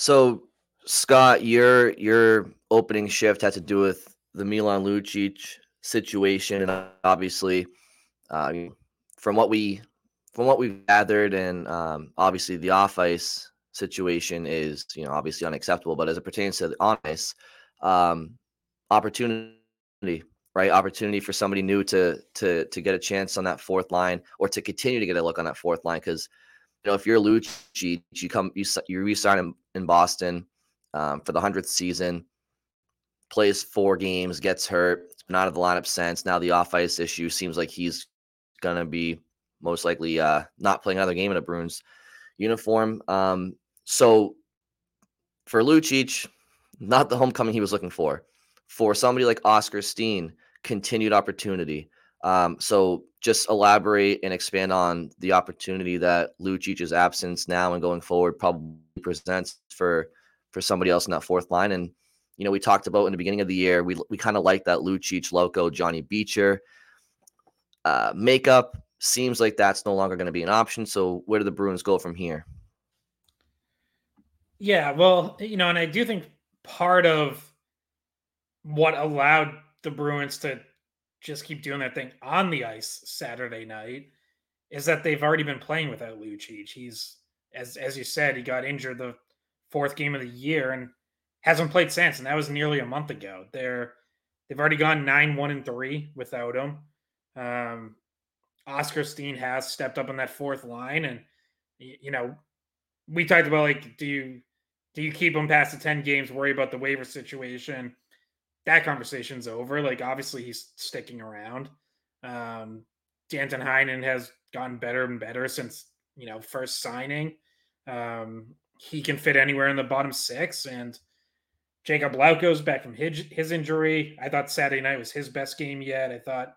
So, Scott, your your opening shift had to do with the Milan Lucic situation, and obviously, uh, from what we from what we've gathered, and um, obviously the off ice situation is you know obviously unacceptable. But as it pertains to the on ice, um, opportunity, right? Opportunity for somebody new to to to get a chance on that fourth line, or to continue to get a look on that fourth line, because know if you're Lucic, you come you you resign in, in Boston um, for the hundredth season, plays four games, gets hurt, been out of the lineup since. Now the off ice issue seems like he's gonna be most likely uh, not playing another game in a Bruins uniform. Um, so for Lucic, not the homecoming he was looking for. For somebody like Oskar Steen, continued opportunity. Um, so just elaborate and expand on the opportunity that Lucic's absence now and going forward probably presents for for somebody else in that fourth line. And you know, we talked about in the beginning of the year, we we kind of like that Lucic, Lauko, Johnny Beecher uh, makeup. Seems like that's no longer going to be an option. So where do the Bruins go from here? Yeah, well, you know, and I do think part of what allowed the Bruins to just keep doing that thing on the ice Saturday night is that they've already been playing without Lucic. He's as as you said, he got injured the fourth game of the year and hasn't played since, and that was nearly a month ago. They're they've already gone nine one and three without him. Um, Oskar Steen has stepped up on that fourth line, and you know we talked about like do you do you keep him past the 10 games worry about the waiver situation that conversation's over like obviously he's sticking around. Um danton heinen has gotten better and better since you know first signing. Um he can fit anywhere in the bottom six and jacob lauko's back from his, his injury i thought saturday night was his best game yet. I thought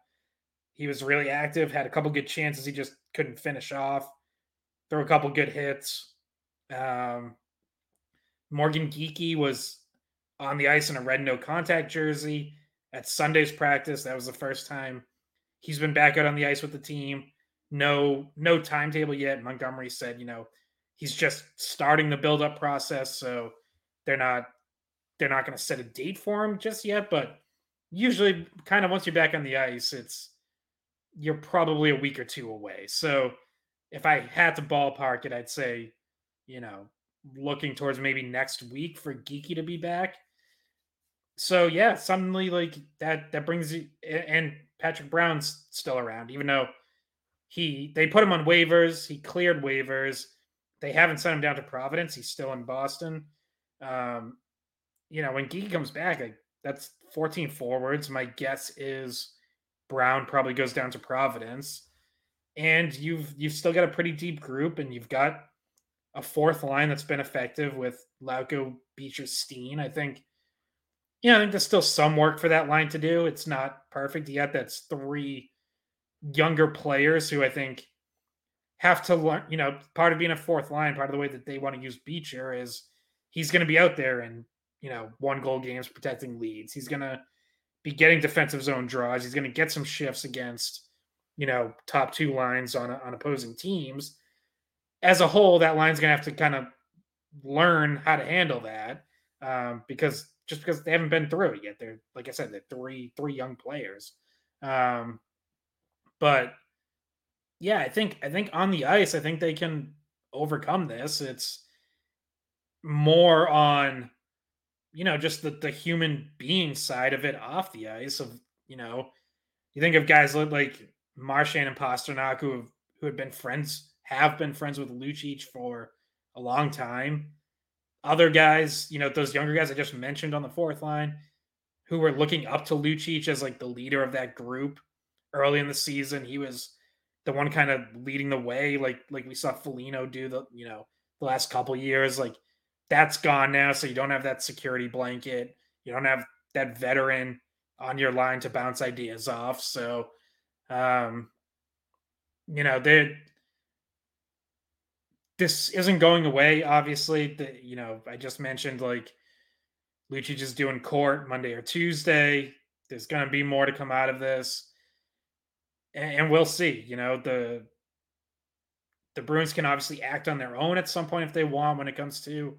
he was really active had a couple good chances he just couldn't finish off throw a couple good hits. Um Morgan Geeky was on the ice in a red no contact jersey at Sunday's practice. That was the first time he's been back out on the ice with the team. No, no timetable yet. Montgomery said, you know, he's just starting the build up process, so they're not they're not going to set a date for him just yet. But usually, kind of once you're back on the ice, it's you're probably a week or two away. So if I had to ballpark it, I'd say, you know, looking towards maybe next week for Geekie to be back. So yeah, suddenly like that that brings you and Patrick Brown's still around, even though he they put him on waivers, he cleared waivers. They haven't sent him down to Providence. He's still in Boston. Um, you know, when Geekie comes back, I, that's 14 forwards. My guess is Brown probably goes down to Providence. And you've you've still got a pretty deep group, and you've got a fourth line that's been effective with Lauko, Beecher, Steen. I think, yeah, I think there's still some work for that line to do. It's not perfect yet. That's three younger players who I think have to learn. You know, part of being a fourth line, part of the way that they want to use Beecher is he's going to be out there and you know one goal games protecting leads. He's going to be getting defensive zone draws. He's going to get some shifts against you know top two lines on on opposing teams as a whole, that line's going to have to kind of learn how to handle that um, because just because they haven't been through it yet. They're like I said, they're three three young players. Um, but yeah, I think I think on the ice, I think they can overcome this. It's more on, you know, just the, the human being side of it off the ice. Of you know, you think of guys like Marchand and Pastrnak who have who had been friends, have been friends with Lucic for a long time. Other guys, you know, those younger guys I just mentioned on the fourth line, who were looking up to Lucic as like the leader of that group early in the season. He was the one kind of leading the way, like like we saw Foligno do the you know the last couple years. Like that's gone now, so you don't have that security blanket. You don't have that veteran on your line to bounce ideas off. So, um, you know, they this isn't going away. Obviously, the you know I just mentioned like Lucic is doing court Monday or Tuesday. There's going to be more to come out of this and, and we'll see. You know, the the Bruins can obviously act on their own at some point if they want when it comes to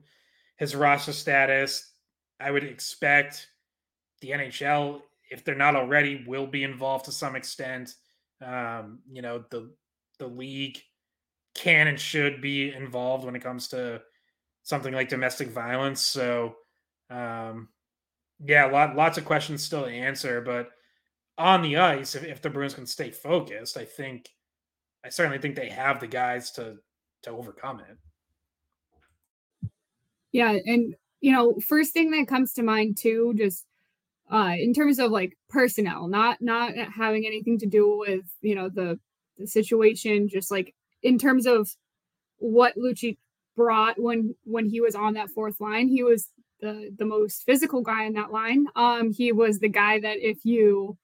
his roster status. I would expect the NHL, if they're not already, will be involved to some extent. Um, you know, the the league can and should be involved when it comes to something like domestic violence. So, um, yeah, lot, lots of questions still to answer, but on the ice, if, if the Bruins can stay focused, I think I certainly think they have the guys to to overcome it. Yeah, and you know, first thing that comes to mind too, just uh in terms of like personnel, not not having anything to do with, you know, the the situation, just like in terms of what Lucci brought when when he was on that fourth line, he was the the most physical guy in that line. Um he was the guy that if you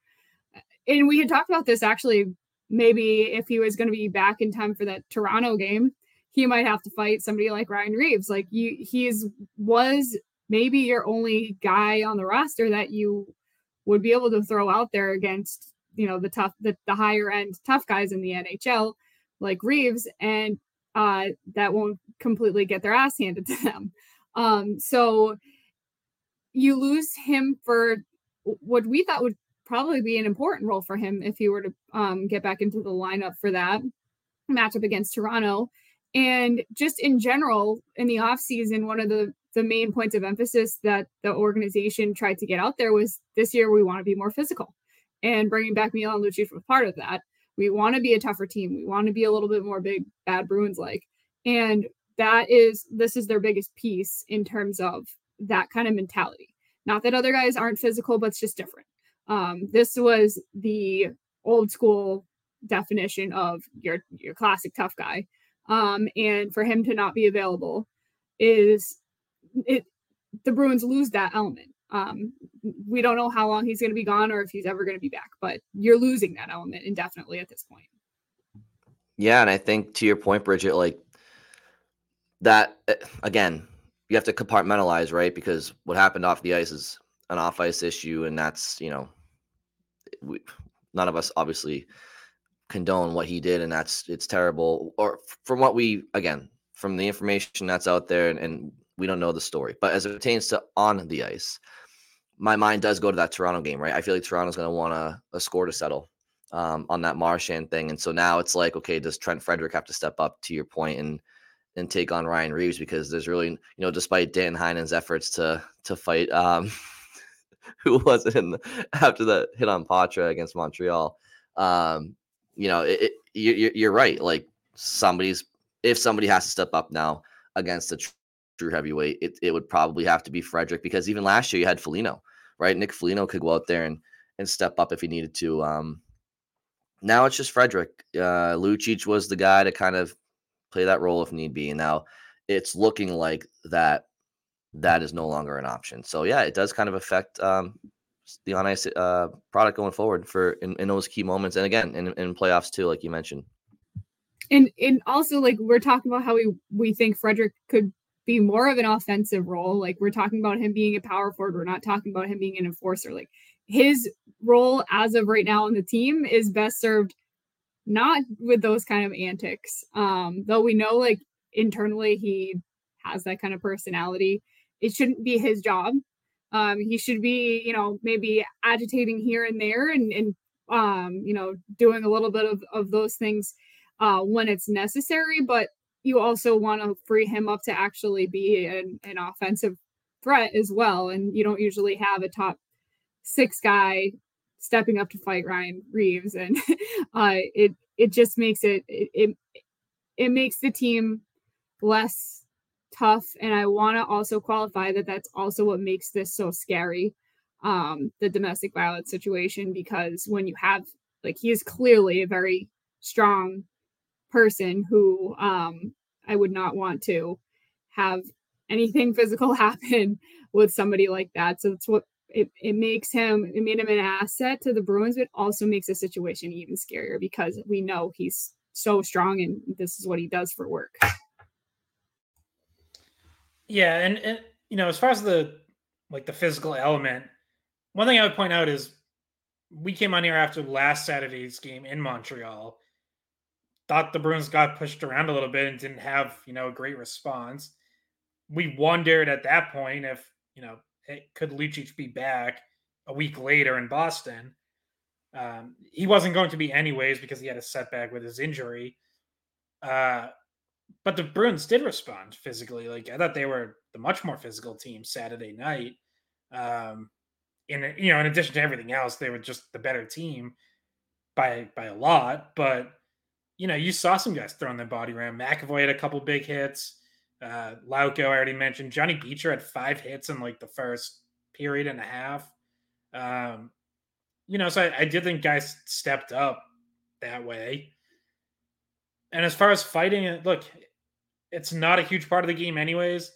and we had talked about this actually maybe if he was going to be back in time for that Toronto game, he might have to fight somebody like Ryan Reaves. Like you he's was maybe your only guy on the roster that you would be able to throw out there against, you know, the tough the, the higher end tough guys in the NHL like Reaves, and uh that won't completely get their ass handed to them. Um so you lose him for what we thought would probably be an important role for him if he were to um, get back into the lineup for that matchup against Toronto. And just in general, in the offseason, one of the the main points of emphasis that the organization tried to get out there was this year we want to be more physical. And bringing back Milan Lucic was part of that. We want to be a tougher team. We want to be a little bit more big bad Bruins like. And that is this is their biggest piece in terms of that kind of mentality. Not that other guys aren't physical, but it's just different. Um, this was the old school definition of your your classic tough guy. Um, and for him to not be available is it the Bruins lose that element. Um, we don't know how long he's going to be gone or if he's ever going to be back, but you're losing that element indefinitely at this point. Yeah, and I think to your point, Bridget, like that eh, again, you have to compartmentalize, right? Because what happened off the ice is an off ice issue, and that's you know we, none of us obviously condone what he did, and that's it's terrible. Or from what we again from the information that's out there, and, and we don't know the story. But as it pertains to on the ice, my mind does go to that Toronto game, right? I feel like Toronto's going to want a, a score to settle um, on that Marchand thing, and so now it's like, okay, does Trent Frederic have to step up to your point and and take on Ryan Reaves because there's really, you know, despite Dan Heinen's efforts to to fight um, who was it in the, after the hit on Poitras against Montreal. Um, you know, it, it, you, you're right. Like somebody's if somebody has to step up now against a true heavyweight, it, it would probably have to be Frederic because even last year you had Foligno, right? Nick Foligno could go out there and and step up if he needed to. Um, now it's just Frederic. Uh, Lucic was the guy to kind of play that role if need be. And now it's looking like that that is no longer an option. So yeah, it does kind of affect um, the on ice uh, product going forward for in, in, those key moments, and again in, in playoffs too, like you mentioned. And and also like we're talking about how we we think Frederic could be more of an offensive role. Like we're talking about him being a power forward. We're not talking about him being an enforcer. Like his role as of right now on the team is best served not with those kind of antics. Um, though we know like internally he has that kind of personality it shouldn't be his job. Um, he should be, you know, maybe agitating here and there and, and um, you know, doing a little bit of, of those things uh, when it's necessary. But you also want to free him up to actually be an, an offensive threat as well. And you don't usually have a top six guy stepping up to fight Ryan Reaves. And uh, it it just makes it, it it it makes the team less tough. And I want to also qualify that that's also what makes this so scary, um, the domestic violence situation, because when you have like he is clearly a very strong person who um I would not want to have anything physical happen with somebody like that. So it's what it, it makes him it made him an asset to the Bruins, but also makes the situation even scarier because we know he's so strong and this is what he does for work. Yeah, and, and you know, as far as the like the physical element, one thing I would point out is we came on here after last Saturday's game in Montreal. Thought the Bruins got pushed around a little bit and didn't have, you know, a great response. We wondered at that point if, you know, it, could Lucic be back a week later in Boston? Um, he wasn't going to be anyways because he had a setback with his injury. Uh, but the Bruins did respond physically. Like I thought they were the much more physical team Saturday night. Um, in you know, in addition to everything else, they were just the better team by by a lot. But you know, you saw some guys throwing their body around. McAvoy had a couple big hits. Uh, Lauko, I already mentioned. Johnny Beecher had five hits in like the first period and a half. Um, you know, so I, I did think guys stepped up that way. And as far as fighting, look, it's not a huge part of the game, anyways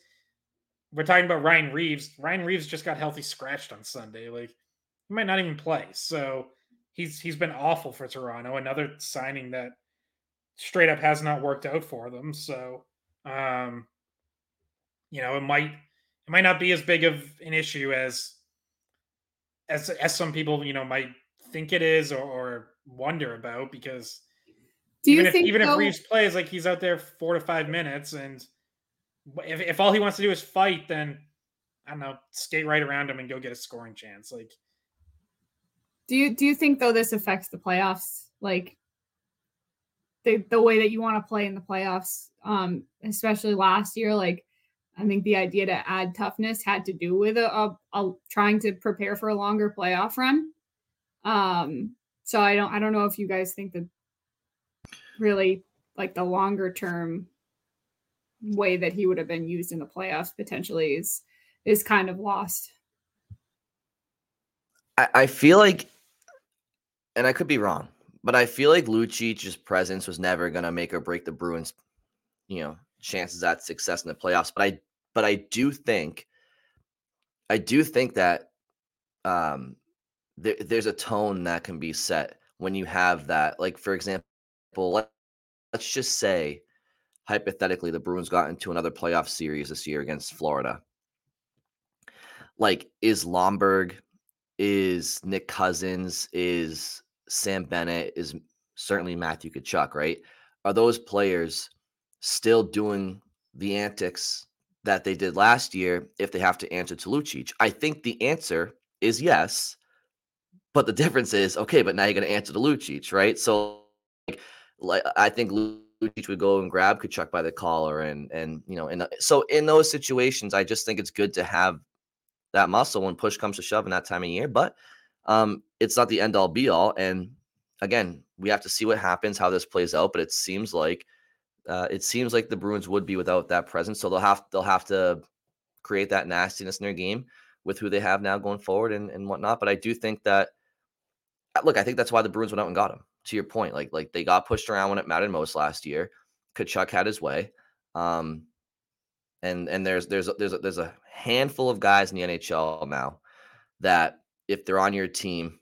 we're talking about Ryan Reaves. Ryan Reaves just got healthy scratched on Sunday. Like he might not even play. So he's he's been awful for Toronto. Another signing that straight up has not worked out for them. So um you know, it might it might not be as big of an issue as as as some people, you know, might think it is or, or wonder about because do you even think if even though, if Reaves plays like he's out there four to five minutes and if, if all he wants to do is fight, then I don't know, skate right around him and go get a scoring chance. Like, do you do you think though this affects the playoffs? Like the the way that you want to play in the playoffs, um, especially last year. Like, I think the idea to add toughness had to do with a, a, a trying to prepare for a longer playoff run. Um, so I don't I don't know if you guys think that really like the longer term way that he would have been used in the playoffs potentially is is kind of lost. I, I feel like, and I could be wrong, but I feel like Lucic's presence was never going to make or break the Bruins, you know, chances at success in the playoffs. But I, but I do think, I do think that um, there, there's a tone that can be set when you have that. Like for example, let, let's just say hypothetically the Bruins got into another playoff series this year against Florida, like is Lomberg, is Nick Cousins, is Sam Bennett, is certainly Matthew Tkachuk, right? Are those players still doing the antics that they did last year if they have to answer to Lucic? I think the answer is yes. But the difference is, okay, but now you're going to answer to Lucic, right? So, like, like I think Lucic would go and grab Tkachuk by the collar, and and you know, and uh, so in those situations, I just think it's good to have that muscle when push comes to shove in that time of year. But um, it's not the end all be all. And again, we have to see what happens, how this plays out. But it seems like uh, it seems like the Bruins would be without that presence, so they'll have they'll have to create that nastiness in their game with who they have now going forward and, and whatnot. But I do think that look, I think that's why the Bruins went out and got him to your point, like like they got pushed around when it mattered most last year. Tkachuk had his way. Um, and and there's there's there's a, there's a handful of guys in the NHL now that if they're on your team,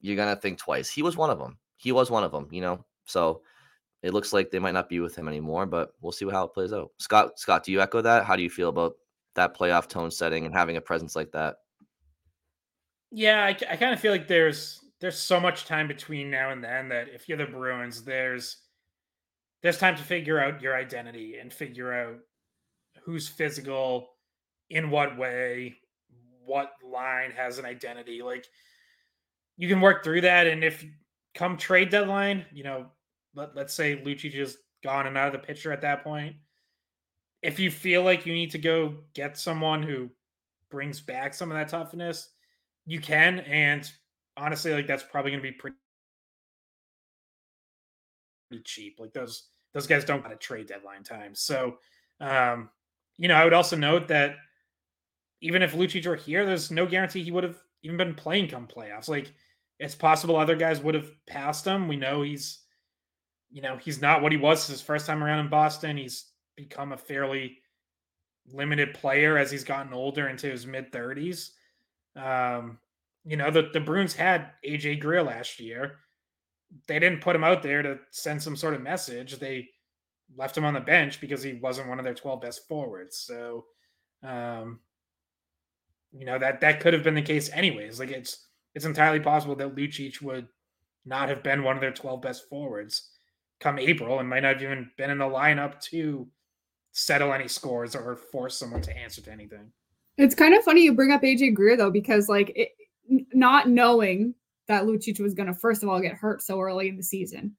you're gonna think twice. He was one of them. He was one of them. You know, so it looks like they might not be with him anymore, but we'll see how it plays out. Scott, Scott, do you echo that? How do you feel about that playoff tone setting and having a presence like that? Yeah, I, I kind of feel like there's there's so much time between now and then that if you're the Bruins, there's there's time to figure out your identity and figure out who's physical, in what way, what line has an identity. Like you can work through that, and if come trade deadline, you know, let, let's say Lucic just gone and out of the picture at that point. If you feel like you need to go get someone who brings back some of that toughness, you can. And honestly, like that's probably going to be pretty cheap. Like those those guys don't got a trade deadline time. So, um, you know, I would also note that even if Lucic were here, there's no guarantee he would have even been playing come playoffs. Like it's possible other guys would have passed him. We know he's, you know, he's not what he was his first time around in Boston. He's become a fairly limited player as he's gotten older into his mid 30s. Um, you know, the, the Bruins had AJ Greer last year. They didn't put him out there to send some sort of message. They left him on the bench because he wasn't one of their 12 best forwards. So, um, you know, that that could have been the case anyways. Like it's it's entirely possible that Lucic would not have been one of their 12 best forwards come April and might not have even been in the lineup to settle any scores or force someone to answer to anything. It's kind of funny you bring up AJ Greer though, because like it, not knowing that Lucic was going to first of all get hurt so early in the season,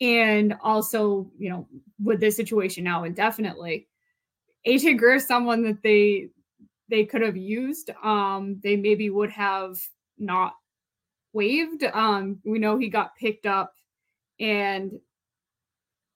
and also you know with this situation now indefinitely, AJ Greer is someone that they they could have used. Um, they maybe would have not waived. Um, we know he got picked up and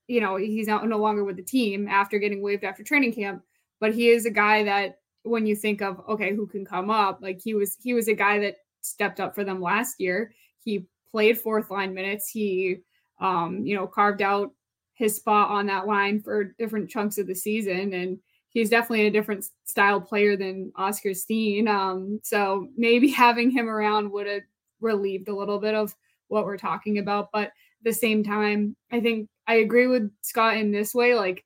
you know he's not no longer with the team after getting waived after training camp but he is a guy that when you think of okay who can come up like he was he was a guy that stepped up for them last year he played fourth line minutes he um you know carved out his spot on that line for different chunks of the season and he's definitely a different style player than Oskar Steen um so maybe having him around would have relieved a little bit of what we're talking about but at the same time i think i agree with scott in this way like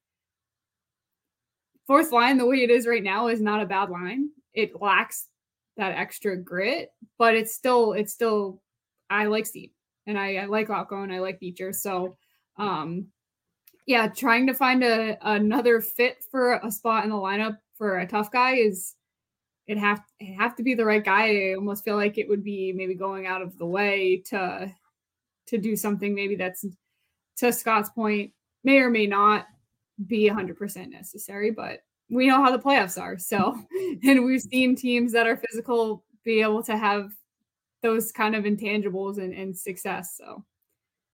fourth line the way it is right now is not a bad line. It lacks that extra grit but it's still it's still i like Steen and i, I like Lauko and i like beecher so um yeah trying to find a another fit for a spot in the lineup for a tough guy is it have it have to be the right guy i almost feel like it would be maybe going out of the way to to do something maybe that's to Scott's point may or may not be 100% necessary, but we know how the playoffs are. So, and we've seen teams that are physical be able to have those kind of intangibles and, and success. So,